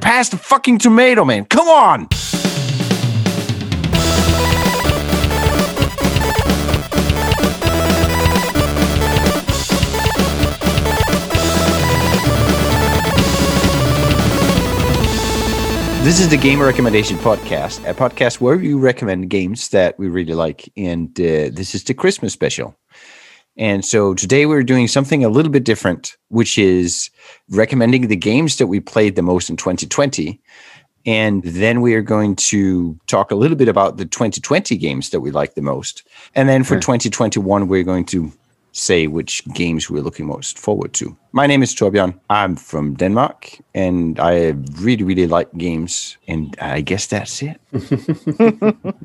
pass the fucking tomato, man. Come on. This is the Game Recommendation Podcast, a podcast where we recommend games that we really like. And uh, this is the Christmas special. And so today we're doing something a little bit different, which is recommending the games that we played the most in 2020. And then we are going to talk a little bit about the 2020 games that we like the most. And then for 2021, we're going to say which games we're looking most forward to. My name is Torbjörn. I'm from Denmark and I really, really like games. And I guess that's it.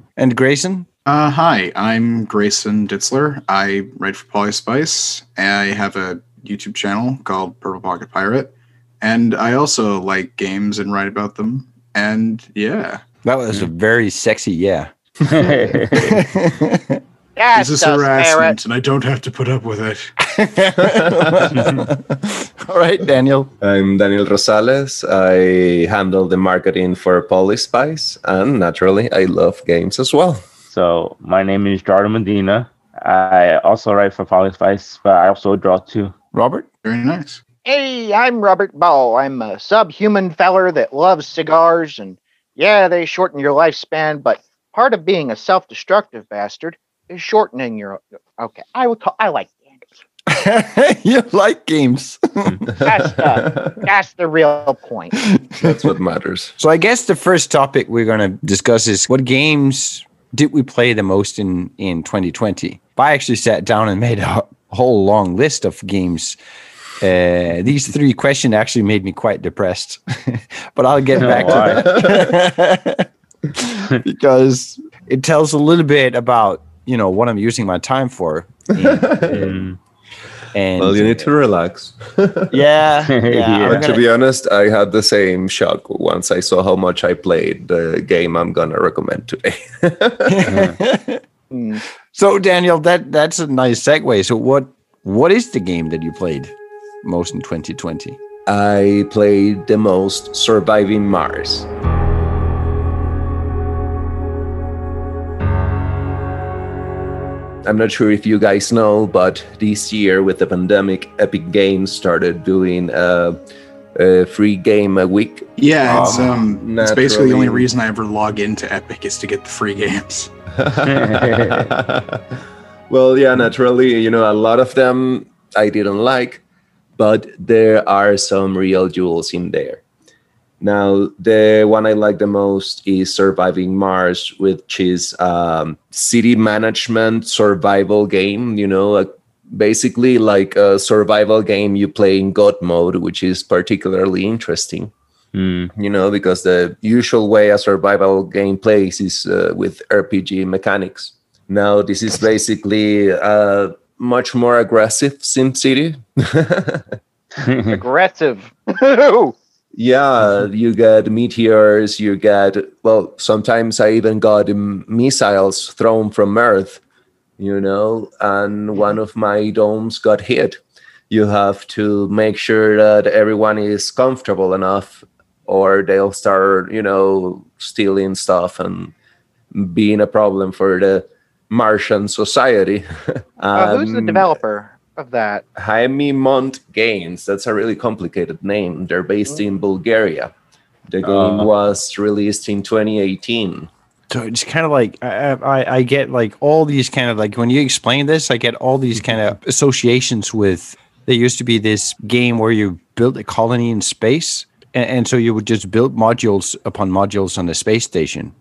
and Grayson? Uh, hi, I'm Grayson Ditzler. I write for Polyspice. I have a YouTube channel called Purple Pocket Pirate. And I also like games and write about them. And yeah. That was a very sexy yeah. This is harassment, Parrot. and I don't have to put up with it. All right, Daniel. I'm Daniel Rosales. I handle the marketing for Polyspice, and naturally, I love games as well. So my name is Jordan Medina. I also write for Polyspice, but I also draw too. Robert? Very nice. Hey, I'm Robert Ball. I'm a subhuman feller that loves cigars, and yeah, they shorten your lifespan, but part of being a self-destructive bastard is shortening your. Okay, I will. Talk, I like games. you like games. That's the, that's the real point. That's what matters. so I guess the first topic we're going to discuss is what games did we play the most in in 2020? I actually sat down and made a whole long list of games. Uh, these three questions actually made me quite depressed, but I'll get back to that because it tells a little bit about you know what I'm using my time for. Mm. And Well, you need to relax. yeah, yeah. Yeah. I'm to gonna- be honest, I had the same shock once I saw how much I played the game I'm gonna recommend today. Hmm. So Daniel, that that's a nice segue. So what what is the game that you played most in 2020? I played the most Surviving Mars. I'm not sure if you guys know, but this year with the pandemic, Epic Games started doing uh, a free game a week. Yeah, it's, Oh, um, it's basically the only reason I ever log into Epic is to get the free games. well, yeah, naturally, you know, a lot of them I didn't like, but there are some real jewels in there. Now, the one I like the most is Surviving Mars, which is um, city management survival game. You know, uh, basically like a survival game you play in God mode, which is particularly interesting Mm. you know, because the usual way a survival game plays is uh, with RPG mechanics. Now, this is basically a much more aggressive SimCity. Aggressive. yeah, you get meteors, you get, well, sometimes I even got um, missiles thrown from Earth, you know, and one of my domes got hit. You have to make sure that everyone is comfortable enough or they'll start, you know, stealing stuff and being a problem for the Martian society. Uh, who's the Um, developer of that? Haemimont Games. That's a really complicated name. They're based in Bulgaria. The game Uh. was released in 2018. So it's kind of like I, I I get like all these kind of like when you explain this, I get all these kind of associations with. There used to be this game where you built a colony in space, and, and so you would just build modules upon modules on the space station,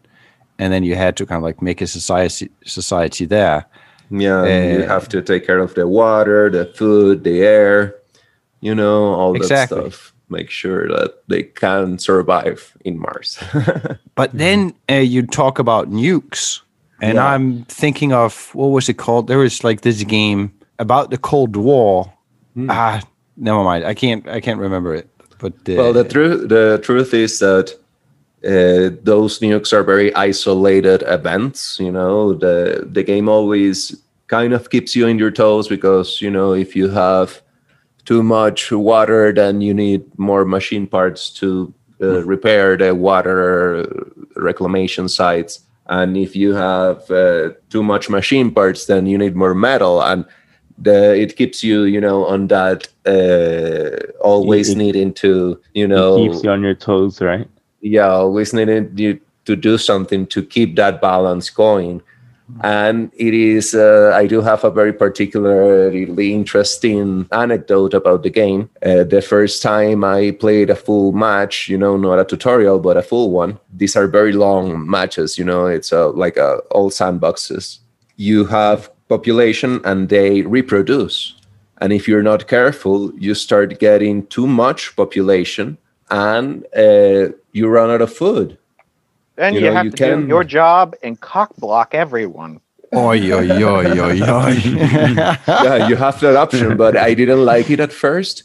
and then you had to kind of like make a society society there. Yeah, you Uh, have to take care of the water, the food, the air, you know, all that stuff. Make sure that they can survive in Mars. But then uh, you talk about nukes, and Yeah. I'm thinking of what was it called? There was like this game about the Cold War. Ah, never mind. I can't. I can't remember it. But uh, well, the truth the truth is that uh, those nukes are very isolated events. You know, the the game always kind of keeps you in your toes because you know if you have too much water, then you need more machine parts to uh, repair the water reclamation sites. And if you have uh, too much machine parts, then you need more metal, and the it keeps you, you know, on that uh, always It- needing to, you It know, keeps you on your toes, right? yeah always needing you to do something to keep that balance going and it is uh, i do have a very particularly interesting anecdote about the game. Uh, the first time i played a full match you know not a tutorial but a full one these are very long matches you know it's uh, like uh, all sandboxes. You have population and they reproduce. And if you're not careful you start getting too much population and uh, you run out of food Then You you, know, have you to can- do your job and cock block everyone. Oi, oi, oi, oi, oi. yeah you have that option but i didn't like it at first.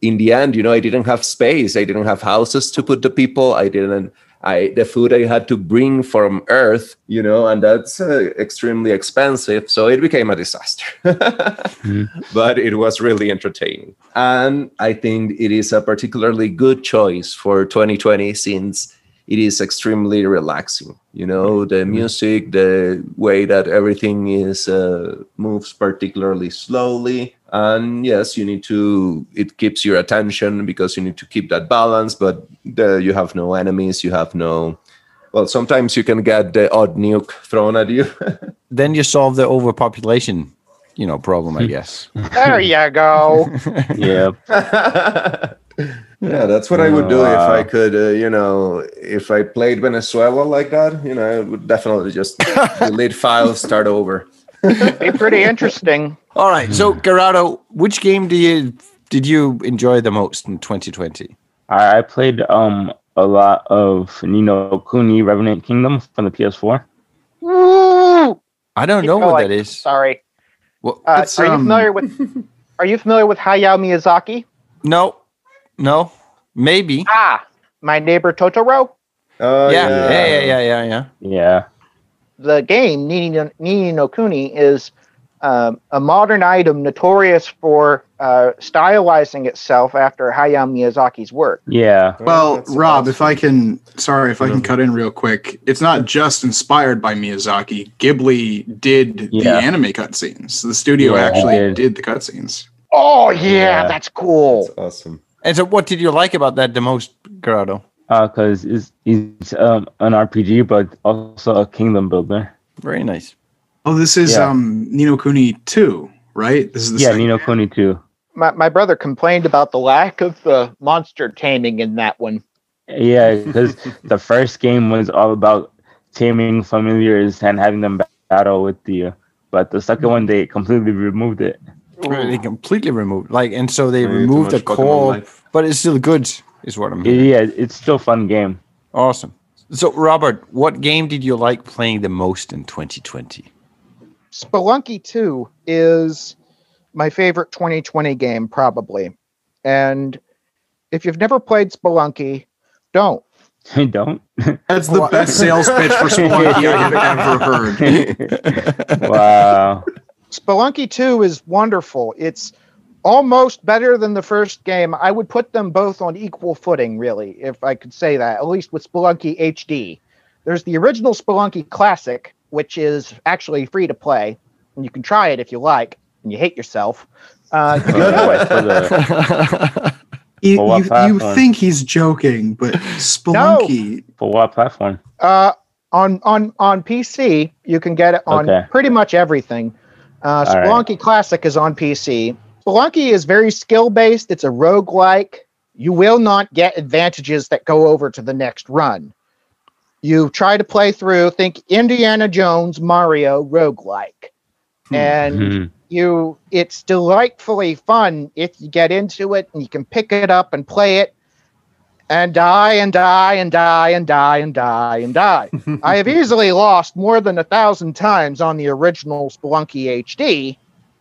In the end you know i didn't have space. I didn't have houses to put the people. I didn't i the food i had to bring from earth you know and that's uh, extremely expensive so it became a disaster. But it was really entertaining. And i think it is a particularly good choice for 2020 since it is extremely relaxing you know the music the way that everything is uh, moves particularly slowly and yes you need to it keeps your attention because you need to keep that balance but the, you have no enemies you have no well sometimes you can get the odd nuke thrown at you then you solve the overpopulation, you know, problem, I guess. There you go. Yeah. yeah that's what i would do if i could uh, you know if i played venezuela like that you know i would definitely just delete files start over Be pretty interesting. All right. So, Gerardo, which game do you did you enjoy the most in 2020? I, I played um a lot of Ni no Kuni Revenant Kingdom from the PS4. Woo! I don't know what going. that is. Sorry. Well, Uh, It's, are you um, familiar with? Are you familiar with Hayao Miyazaki? no, no, maybe. Ah, my neighbor Totoro. oh yeah, yeah, yeah, yeah, yeah, yeah. Yeah. The game Nini no, Nini no Kuni is um, a modern item notorious for uh, stylizing itself after Hayao Miyazaki's work. Yeah. Well, that's Rob, awesome. if I can, sorry, if I can cut in real quick, it's not just inspired by Miyazaki. Ghibli did Yeah. the anime cutscenes. The studio Yeah, actually did. did the cutscenes. Oh yeah, Yeah. that's cool. that's awesome And so, what did you like about that the most, Gerardo? Because it's, it's um, an RPG, but also a kingdom builder. Very nice. Oh, this is Yeah. um Ni no Kuni 2, right? This is the yeah, second Ni no. Kuni too. My, my brother complained about the lack of the monster taming in that one. Yeah, because the first game was all about taming familiars and having them battle with you. But the second one, they completely removed it. They completely removed, like, and so they Yeah, removed the much core, but it's still good, is what I'm hearing. Yeah, it's still a fun game. Awesome. So, Robert, what game did you like playing the most in 2020? Spelunky 2 is my favorite 2020 game, probably. And if you've never played Spelunky, don't. I don't. That's the What? best sales pitch for Spelunky I have ever heard. wow. Spelunky 2 is wonderful. It's almost better than the first game. I would put them both on equal footing, really, if I could say that, at least with Spelunky HD. There's the original Spelunky Classic, which is actually free to play, and you can try it if you like, and you hate yourself. Uh, you can do it. You, you, you think he's joking, but Spelunky. for what platform? Uh, on on on PC, you can get it on Okay. pretty much everything. Uh, All right. Spelunky Classic is on PC. Spelunky is very skill based. It's a roguelike. You will not get advantages that go over to the next run. You try to play through, think Indiana Jones, Mario, roguelike. And Hmm. you it's delightfully fun if you get into it and you can pick it up and play it and die and die and die and die and die and die. I have easily lost more than a thousand times on the original Spelunky HD,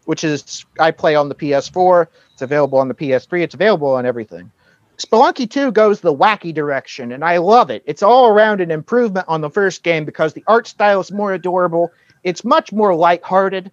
which is I play on the PS4. It's available on the PS3. It's available on everything. Spelunky 2 goes the wacky direction, and I love it. It's all around an improvement on the first game because the art style is more adorable. It's much more lighthearted.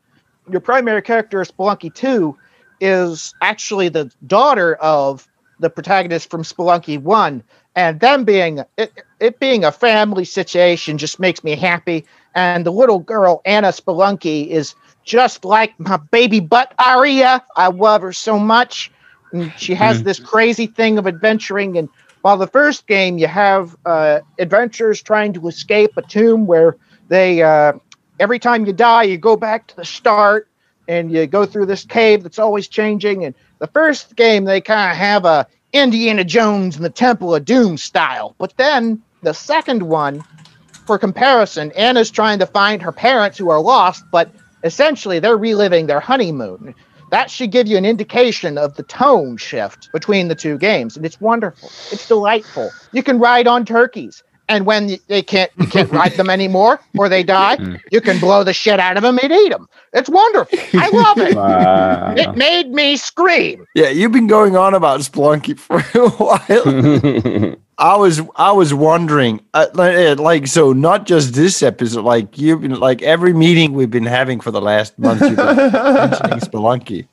Your primary character, Spelunky 2, is actually the daughter of the protagonist from Spelunky 1, and them being it, it being a family situation just makes me happy. And the little girl Ana Spelunky is just like my baby butt Aria. I love her so much. And she has Mhm. this crazy thing of adventuring. And while the first game you have uh, adventurers trying to escape a tomb where they uh, every time you die you go back to the start and you go through this cave that's always changing. And the first game they kind of have a Indiana Jones and the Temple of Doom style. But then the second one, for comparison, Ana's trying to find her parents who are lost, but essentially they're reliving their honeymoon. That should give you an indication of the tone shift between the two games, and it's wonderful. It's delightful. You can ride on turkeys, and when they can't you can't ride them anymore or they die, Mm. you can blow the shit out of them and eat them. It's wonderful. I love it. Wow. It made me scream. Yeah, you've been going on about Spelunky for a while. I was I was wondering, uh, like, uh, so not just this episode, like you've been like every meeting we've been having for the last month, you've been mentioning Spelunky,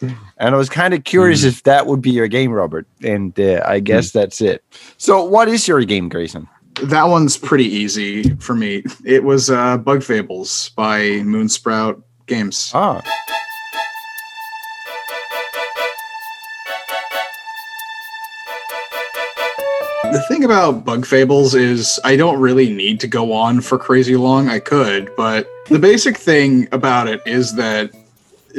and I was kind of curious if that would be your game, Robert, and uh, I guess that's it. So, what is your game, Grayson? That one's pretty easy for me. It was uh, Bug Fables by Moonsprout Games. Ah, The thing about Bug Fables is I don't really need to go on for crazy long. I could, but the basic thing about it is that,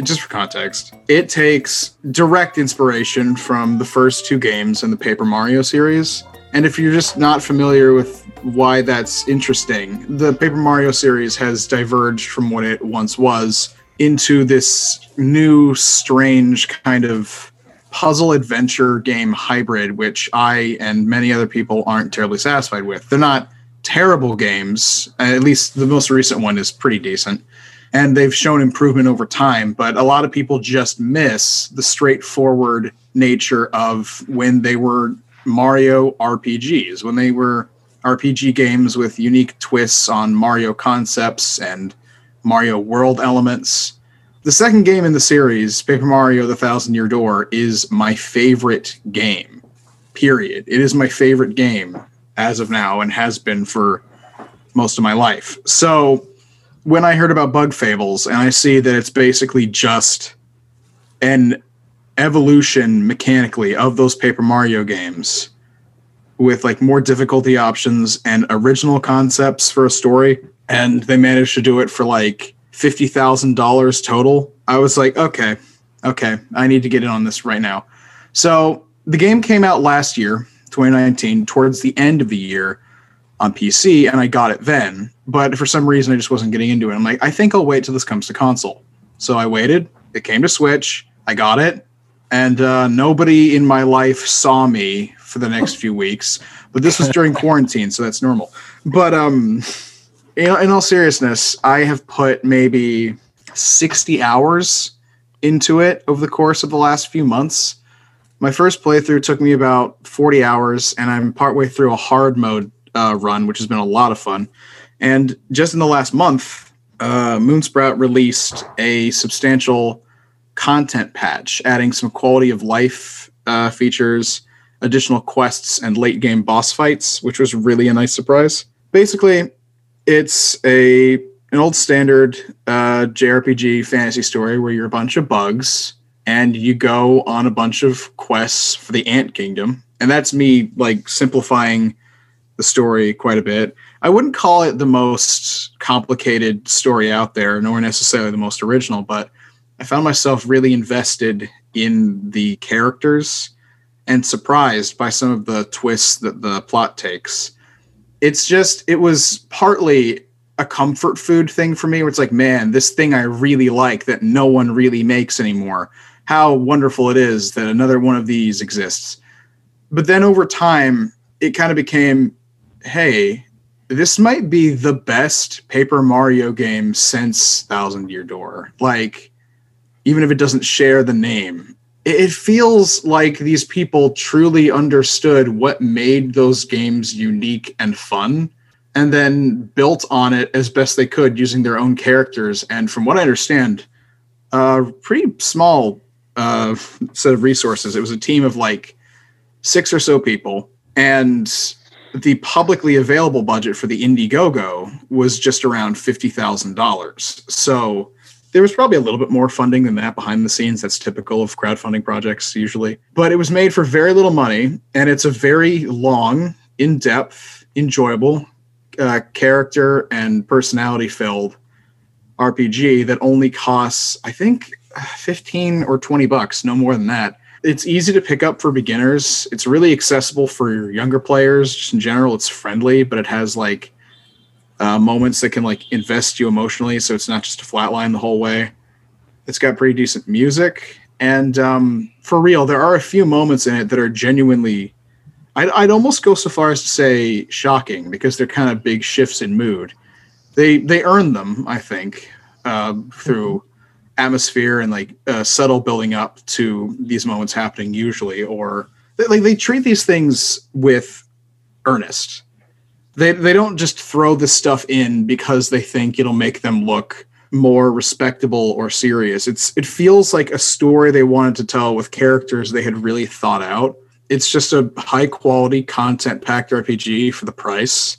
just for context, it takes direct inspiration from the first two games in the Paper Mario series. And if you're just not familiar with why that's interesting, the Paper Mario series has diverged from what it once was into this new, strange kind of puzzle adventure game hybrid, which I and many other people aren't terribly satisfied with. They're not terrible games. Uh, at least the most recent one is pretty decent. And they've shown improvement over time, but a lot of people just miss the straightforward nature of when they were Mario RPGs, when they were RPG games with unique twists on Mario concepts and Mario world elements. The second game in the series, Paper Mario The Thousand Year Door, is my favorite game. Period. It is my favorite game as of now and has been for most of my life. So when I heard about Bug Fables and I see that it's basically just an evolution mechanically of those Paper Mario games with like more difficulty options and original concepts for a story, and they managed to do it for like fifty thousand dollars total. I was like, okay, okay, I need to get in on this right now. So the game came out last year, 2019, towards the end of the year on PC, and I got it then. But for some reason, I just wasn't getting into it. I'm like, I think I'll wait till this comes to console. So I waited. It came to Switch. I got it, and uh, nobody in my life saw me for the next few weeks. But this was during quarantine, so that's normal. But um, in, in all seriousness, I have put maybe 60 hours into it over the course of the last few months. My first playthrough took me about 40 hours, and I'm partway through a hard mode uh, run, which has been a lot of fun. And just in the last month, uh, Moonsprout released a substantial content patch, adding some quality of life uh, features, additional quests, and late game boss fights, which was really a nice surprise. Basically, it's a an old standard uh, JRPG fantasy story where you're a bunch of bugs and you go on a bunch of quests for the Ant Kingdom, and that's me like simplifying the story quite a bit. I wouldn't call it the most complicated story out there, nor necessarily the most original, but I found myself really invested in the characters and surprised by some of the twists that the plot takes. It's just, it was partly a comfort food thing for me where it's like, man, this thing I really like that no one really makes anymore. How wonderful it is that another one of these exists. But then over time, it kind of became, hey, this might be the best Paper Mario game since Thousand Year Door. Like, even if it doesn't share the name, it feels like these people truly understood what made those games unique and fun and then built on it as best they could using their own characters. And from what I understand, a pretty small uh, set of resources. It was a team of like six or so people. and the publicly available budget for the Indiegogo was just around fifty thousand dollars. So there was probably a little bit more funding than that behind the scenes. That's typical of crowdfunding projects usually. But it was made for very little money, and it's a very long, in depth, enjoyable, uh, character and personality filled RPG that only costs, I think, 15 or 20 bucks, no more than that. It's easy to pick up for beginners. It's really accessible for younger players. Just in general, it's friendly, but it has like uh, moments that can like invest you emotionally. So it's not just a flat line the whole way. It's got pretty decent music. And um, for real, there are a few moments in it that are genuinely, I'd, I'd almost go so far as to say shocking because they're kind of big shifts in mood. They they earn them, I think, uh, through atmosphere and like uh, subtle building up to these moments happening usually, or they, like they treat these things with earnest they they don't just throw this stuff in because they think it'll make them look more respectable or serious. It's it feels like a story they wanted to tell with characters they had really thought out. It's just a high quality content packed RPG for the price.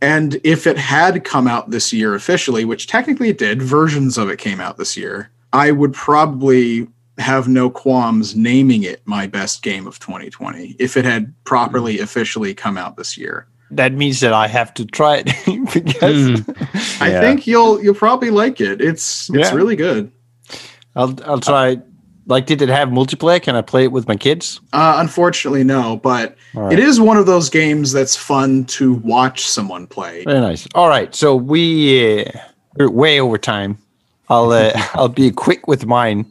And if it had come out this year officially, which technically it did, versions of it came out this year, I would probably have no qualms naming it my best game of 2020 if it had properly hmm. officially come out this year that means that I have to try it because mm. I think you'll you'll probably like it. It's it's yeah. really good. I'll I'll try. Like, did it have multiplayer? Can I play it with my kids? Uh, unfortunately, no. But right. it is one of those games that's fun to watch someone play. Very nice. All right, so we uh, we're way over time. I'll uh, I'll be quick with mine.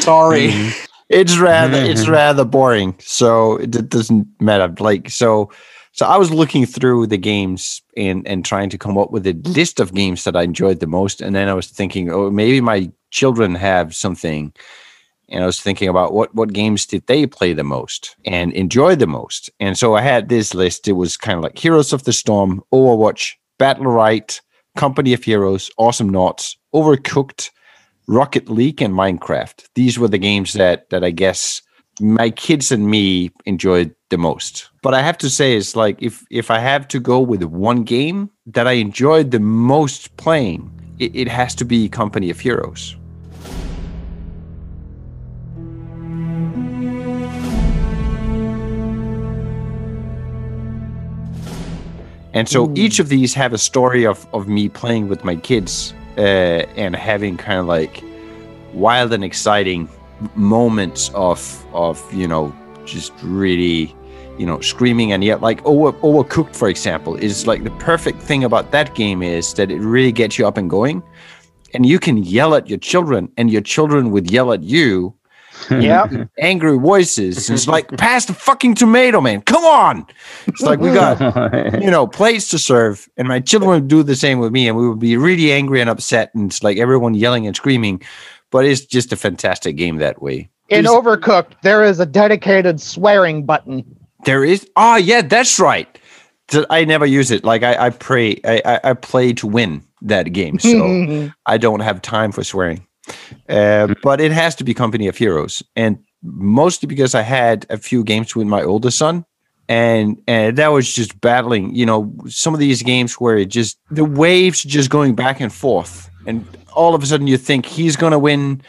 Sorry. Mm-hmm. it's rather it's rather boring, so it doesn't matter. Like so so I was looking through the games and and trying to come up with a mm. list of games that I enjoyed the most, and then I was thinking, oh, maybe my children have something. And I was thinking about what what games did they play the most and enjoy the most. And so I had this list. It was kind of like Heroes of the Storm, Overwatch, Battlerite, Company of Heroes, Awesomenauts, Overcooked, Rocket League, and Minecraft. These were the games that that I guess my kids and me enjoyed the most. But I have to say, it's like if if I have to go with one game that I enjoyed the most playing, it, it has to be Company of Heroes. And so Ooh. each of these have a story of, of me playing with my kids uh, and having kind of like wild and exciting moments of of you know just really you know screaming and yet like over overcooked for example is like the perfect thing about that game is that it really gets you up and going. And you can yell at your children and your children would yell at you. Yeah. angry voices. It's like pass the fucking tomato man. Come on. It's like we got you know plates to serve. And my children would do the same with me and we would be really angry and upset and it's like everyone yelling and screaming. But it's just a fantastic game that way. In There's, Overcooked, there is a dedicated swearing button. There is. Oh, yeah, that's right. I never use it. Like I, I pray, I, I play to win that game, so I don't have time for swearing. Uh, but it has to be Company of Heroes, and mostly because I had a few games with my older son, and and that was just battling. You know, some of these games where it just the waves just going back and forth, and all of a sudden you think he's going to win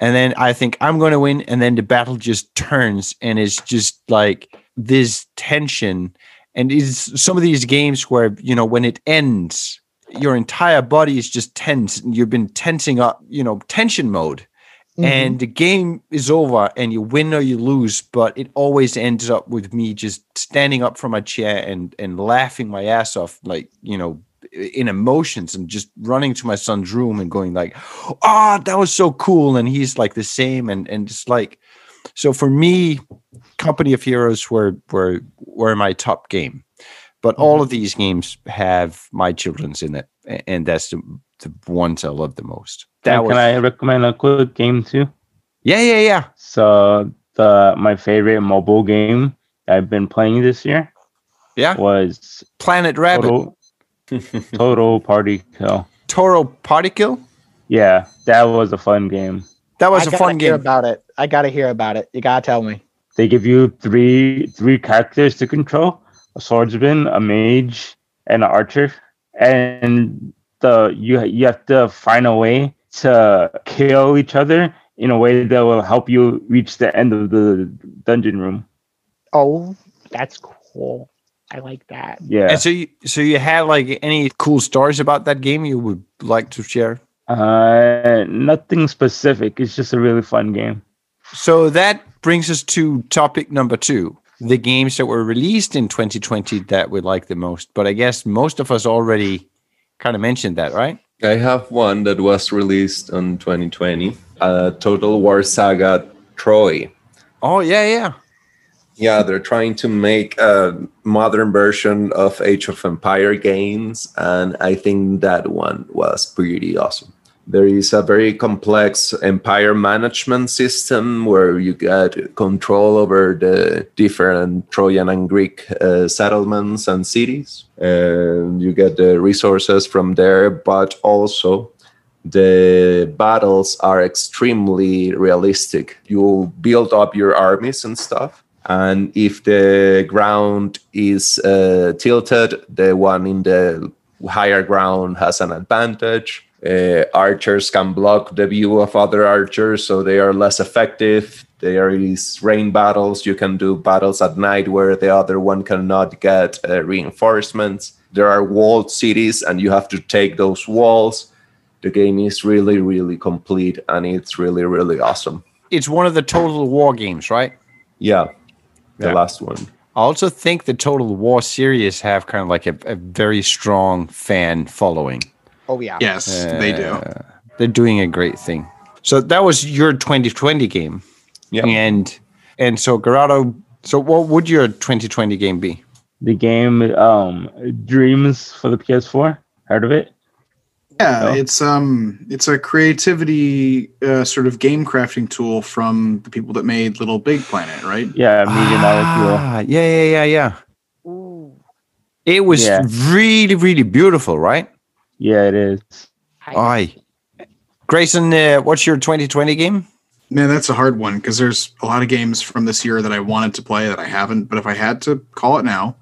and then I think I'm going to win, and then the battle just turns, and it's just like this tension. And it's some of these games where you know when it ends, your entire body is just tense, and you've been tensing up, you know, tension mode, mm-hmm. and the game is over, and you win or you lose. But it always ends up with me just standing up from my chair and and laughing my ass off, like you know, in emotions and just running to my son's room and going like ah oh, that was so cool and he's like the same and and just like so for me company of heroes were were were my top game but mm-hmm. all of these games have my children's in it and that's the, the ones i love the most that was, can i recommend a quick game too yeah yeah yeah so the my favorite mobile game i've been playing this year yeah was planet rabbit Total, Total Party Kill. Total Party Kill? Yeah, that was a fun game. That was I a fun hear game. about it. I gotta hear about it. You gotta tell me. they give you three three characters to control: a swordsman, a mage, and an archer. And the you you have to find a way to kill each other in a way that will help you reach the end of the dungeon room. Oh, that's cool. I like that. Yeah. And so you so you had like any cool stories about that game you would like to share? Uh, nothing specific. It's just a really fun game. So that brings us to topic number two the games that were released in 2020 that we like the most. But I guess most of us already kind of mentioned that, right? I have one that was released on 2020, uh, Total War Saga Troy. Oh, yeah, yeah. Yeah, they're trying to make a modern version of Age of Empire games, and I think that one was pretty awesome. There is a very complex empire management system where you get control over the different Trojan and Greek uh, settlements and cities. And you get the resources from there, but also the battles are extremely realistic. You build up your armies and stuff. And if the ground is uh, tilted, the one in the higher ground has an advantage uh, archers can block the view of other archers, so they are less effective. There is rain battles. You can do battles at night where the other one cannot get uh, reinforcements. There are walled cities, and you have to take those walls. The game is really, really complete, and it's really, really awesome. It's one of the Total War games, right? Yeah, the Yeah. last one. I also think the Total War series have kind of like a, a very strong fan following. Oh yeah. Yes, they do. Uh, They're doing a great thing. So that was your 2020 game. Yeah. And and so Gerardo, so what would your 2020 game be? The game um Dreams for the PS4. Heard of it? Yeah, No? it's um, it's a creativity uh, sort of game crafting tool from the people that made Little Big Planet, right? Yeah, Media Molecule. Ah, yeah, yeah, yeah, yeah. Ooh, It was Yeah. really, really beautiful, right? Yeah, it is. I, Aye. Grayson, uh, what's your 2020 game? Man, that's a hard one because there's a lot of games from this year that I wanted to play that I haven't. But if I had to call it now,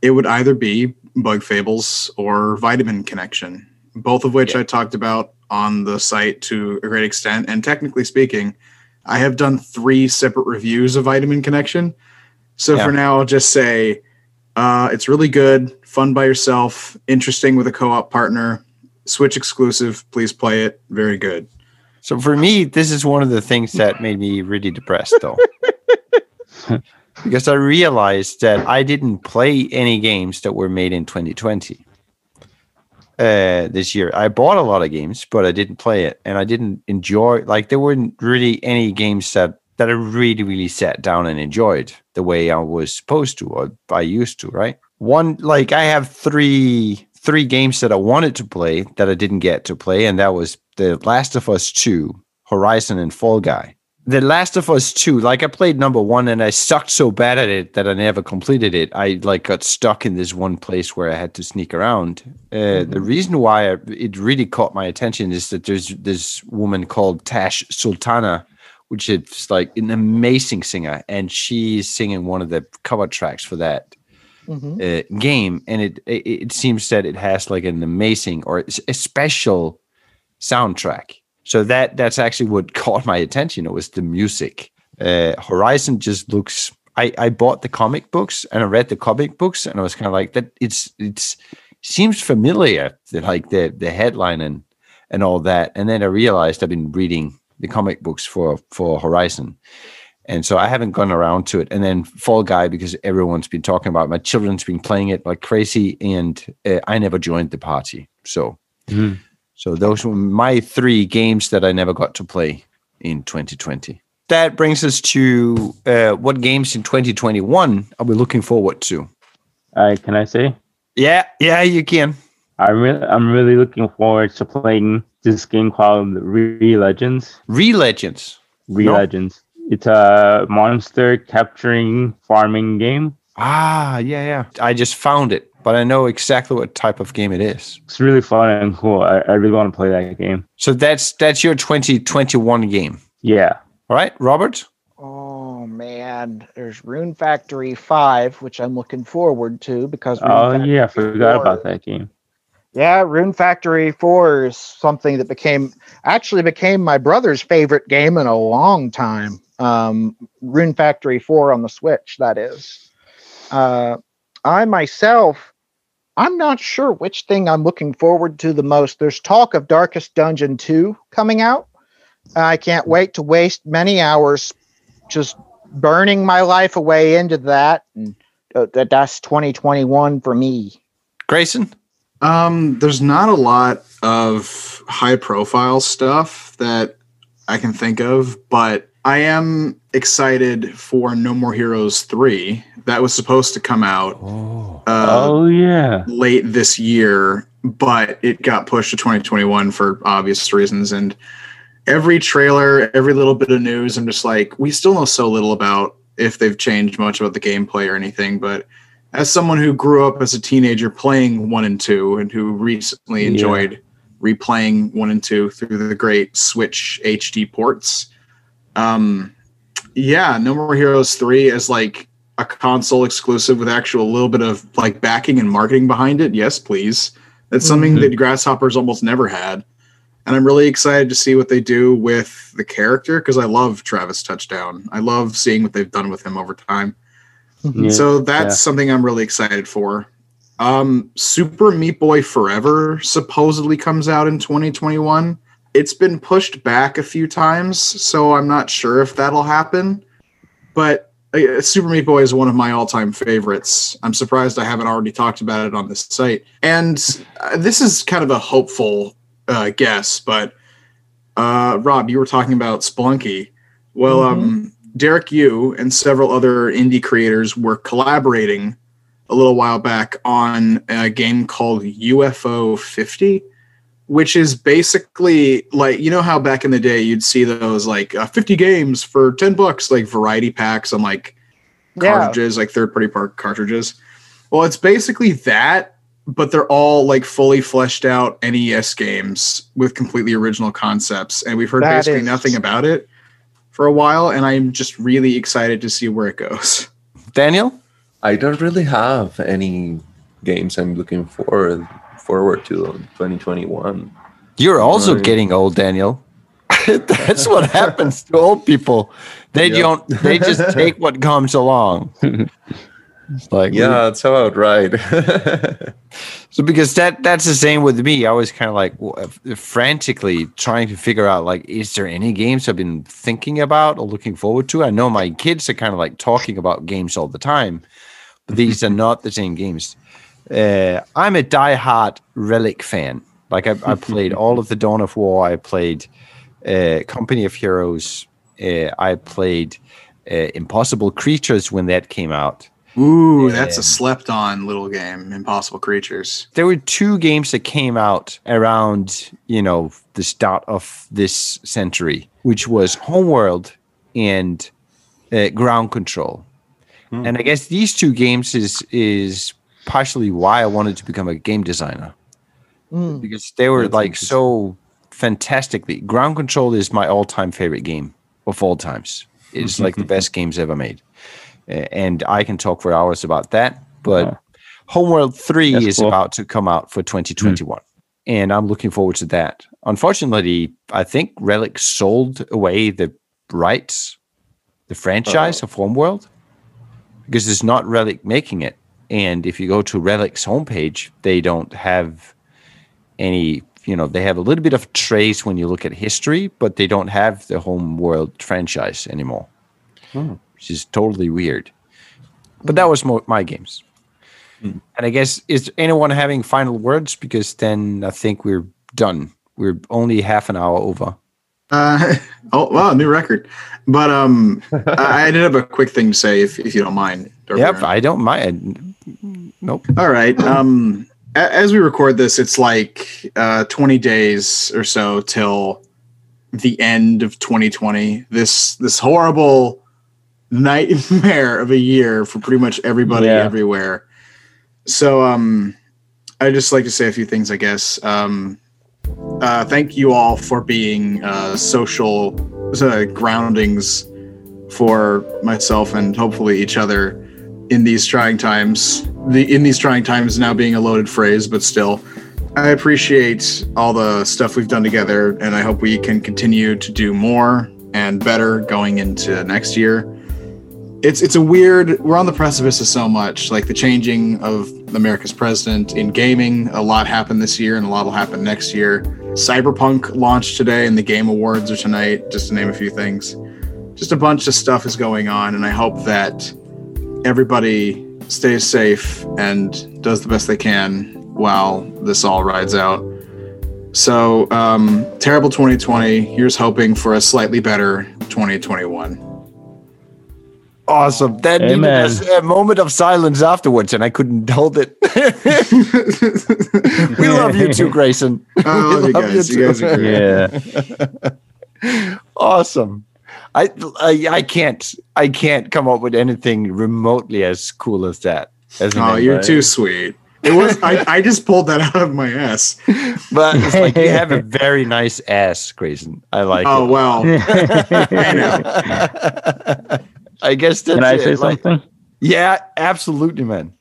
it would either be Bug Fables or Vitamin Connection, both of which I talked about on the site to a great extent. And technically speaking, I have done three separate reviews of Vitamin Connection. So Yeah. for now, I'll just say uh, it's really good, fun by yourself, interesting with a co op partner, Switch exclusive. Please play it. Very good. So for me, this is one of the things that made me really depressed, though. because I realized that I didn't play any games that were made in 2020 uh, this year. I bought a lot of games, but I didn't play it, and I didn't enjoy. Like there weren't really any games that that I really, really sat down and enjoyed the way I was supposed to or I used to. Right? One like I have three three games that I wanted to play that I didn't get to play, and that was The Last of Us Two, Horizon, and Fall Guy. The Last of Us 2, like I played number one and I sucked so bad at it that I never completed it. I like got stuck in this one place where I had to sneak around. Uh, The reason why I, it really caught my attention is that there's this woman called Tash Sultana, which is like an amazing singer, and she's singing one of the cover tracks for that Mhm. uh, game, and it, it it seems that it has like an amazing or a special soundtrack. So that that's actually what caught my attention. It was the music. Uh, Horizon just looks. I I bought the comic books and I read the comic books, and I was kind of like that. It's it's seems familiar, That like the the headline and and all that. And then I realized I've been reading the comic books for for Horizon. And so I haven't gone around to it. And then Fall Guy, because everyone's been talking about it. my children's been playing it like crazy, and uh, I never joined the party. So, Mhm. so those were my three games that I never got to play in 2020. That brings us to uh, what games in 2021 are we looking forward to? Uh, can I say? Yeah, yeah, you can. I really, I'm really looking forward to playing this game called Re Legends. Re Legends. Re. Legends. It's a monster capturing farming game. Ah, yeah, yeah. I just found it, but I know exactly what type of game it is. It's really fun and cool. I, I really want to play that game. So that's that's your 2021 game. Yeah. All right, Robert. Oh man. there's Rune Factory 5, which I'm looking forward to because Rune Oh Factory yeah, I forgot 4 about that game. Yeah, Rune Factory 4 is something that became actually became my brother's favorite game in a long time. Um, Rune Factory 4 on the Switch, that is. Uh, I myself, I'm not sure which thing I'm looking forward to the most. There's talk of Darkest Dungeon 2 coming out. I can't wait to waste many hours just burning my life away into that. And uh, that- that's 2021 for me. Grayson? Um, there's not a lot of high profile stuff that I can think of, but I am excited for No More Heroes 3. That was supposed to come out Oh. uh, oh yeah. late this year, but it got pushed to 2021 for obvious reasons. And every trailer, every little bit of news, I'm just like, we still know so little about if they've changed much about the gameplay or anything. But as someone who grew up as a teenager playing one and two, and who recently Yeah. enjoyed replaying one and two through the great Switch HD ports, um, yeah, No More Heroes 3 is like a console exclusive with actual a little bit of like backing and marketing behind it. Yes, please. That's something Mhm. that Grasshoppers almost never had. And I'm really excited to see what they do with the character because I love Travis Touchdown. I love seeing what they've done with him over time. Yeah. So that's yeah. something I'm really excited for. Um, Super Meat Boy Forever supposedly comes out in 2021. It's been pushed back a few times, so I'm not sure if that'll happen. But uh, Super Meat Boy is one of my all-time favorites. I'm surprised I haven't already talked about it on this site. And uh, this is kind of a hopeful uh, guess, but uh, Rob, you were talking about Spelunky. Well, um, Derek Yu and several other indie creators were collaborating a little while back on a game called UFO 50, which is basically like, you know, how back in the day you'd see those like uh, 50 games for 10 bucks, like variety packs on like Yeah. cartridges, like third party park cartridges. Well, it's basically that, but they're all like fully fleshed out NES games with completely original concepts. And we've heard That basically is- nothing about it for a while. And I'm just really excited to see where it goes. Daniel? I don't really have any games I'm looking forward forward to in 2021. You're also Right. getting old, Daniel. That's what happens to old people. They Yep. don't. They just take what comes along. It's like Yeah, that's about right. So because that that's the same with me. I was kind of like w- uh, frantically trying to figure out like, is there any games I've been thinking about or looking forward to? I know my kids are kind of like talking about games all the time, but these are not the same games. Uh, I'm a diehard Relic fan. Like I, I played all of the Dawn of War. I played uh, Company of Heroes. Uh, I played uh, Impossible Creatures when that came out. Ooh, that's a slept on little game, Impossible Creatures. there were two games that came out around you know the start of this century which was homeworld and uh, ground control Hmm. and i guess these two games is is partially why i wanted to become a game designer Mm. because they were That's like so fantastically ground control is my all-time favorite game of all times it's like the best games ever made and i can talk for hours about that but Wow. homeworld 3 That's is cool. about to come out for 2021 and i'm looking forward to that unfortunately i think relic sold away the rights the franchise of homeworld because it's not relic making it and if you go to relic's homepage they don't have any you know they have a little bit of trace when you look at history but they don't have the home world franchise anymore Hmm. Which is totally weird but that was mo- my games Hmm. and i guess is anyone having final words because then i think we're done we're only half an hour over Uh, oh, wow, new record. But um, I I did have a quick thing to say, if, if you don't mind. yep Darby. i don't mind nope All right. Um, a- as we record this, it's like uh, 20 days or so till the end of 2020. This this horrible nightmare of a year for pretty much everybody Yeah. everywhere. So um, I just like to say a few things, I guess. Um, uh, thank you all for being uh, social uh, groundings for myself and hopefully each other in these trying times. The in these trying times now being a loaded phrase, but still, I appreciate all the stuff we've done together, and I hope we can continue to do more and better going into next year. It's it's a weird. We're on the precipice of so much, like the changing of America's president in gaming. A lot happened this year, and a lot will happen next year. Cyberpunk launched today, and the Game Awards are tonight, just to name a few things. Just a bunch of stuff is going on, and I hope that everybody stays safe and does the best they can while this all rides out. So, um, terrible 2020. Here's hoping for a slightly better 2021. Awesome. That needed Amen. a, a moment of silence afterwards, and I couldn't hold it. we love you too, Grayson. I love you guys. You guys are great. Yeah. awesome. I, I I can't I can't come up with anything remotely as cool as that. As an Oh, you're invite. too sweet. It was. I, I just pulled that out of my ass. But it's like you have a very nice ass, Grayson. I like Oh it. well. I guess that's Can I it. say Like- something? yeah, absolutely, man.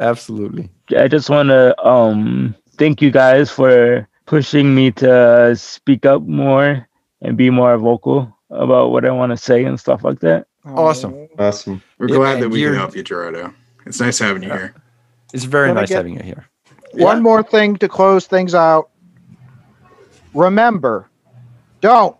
Absolutely. I just want to um thank you guys for pushing me to speak up more and be more vocal about what I want to say and stuff like that. Awesome. Awesome. We're Yeah, glad that we can help you, Gerardo. It's nice having you here. It's very nice get- having you here. One more thing to close things out. Remember, don't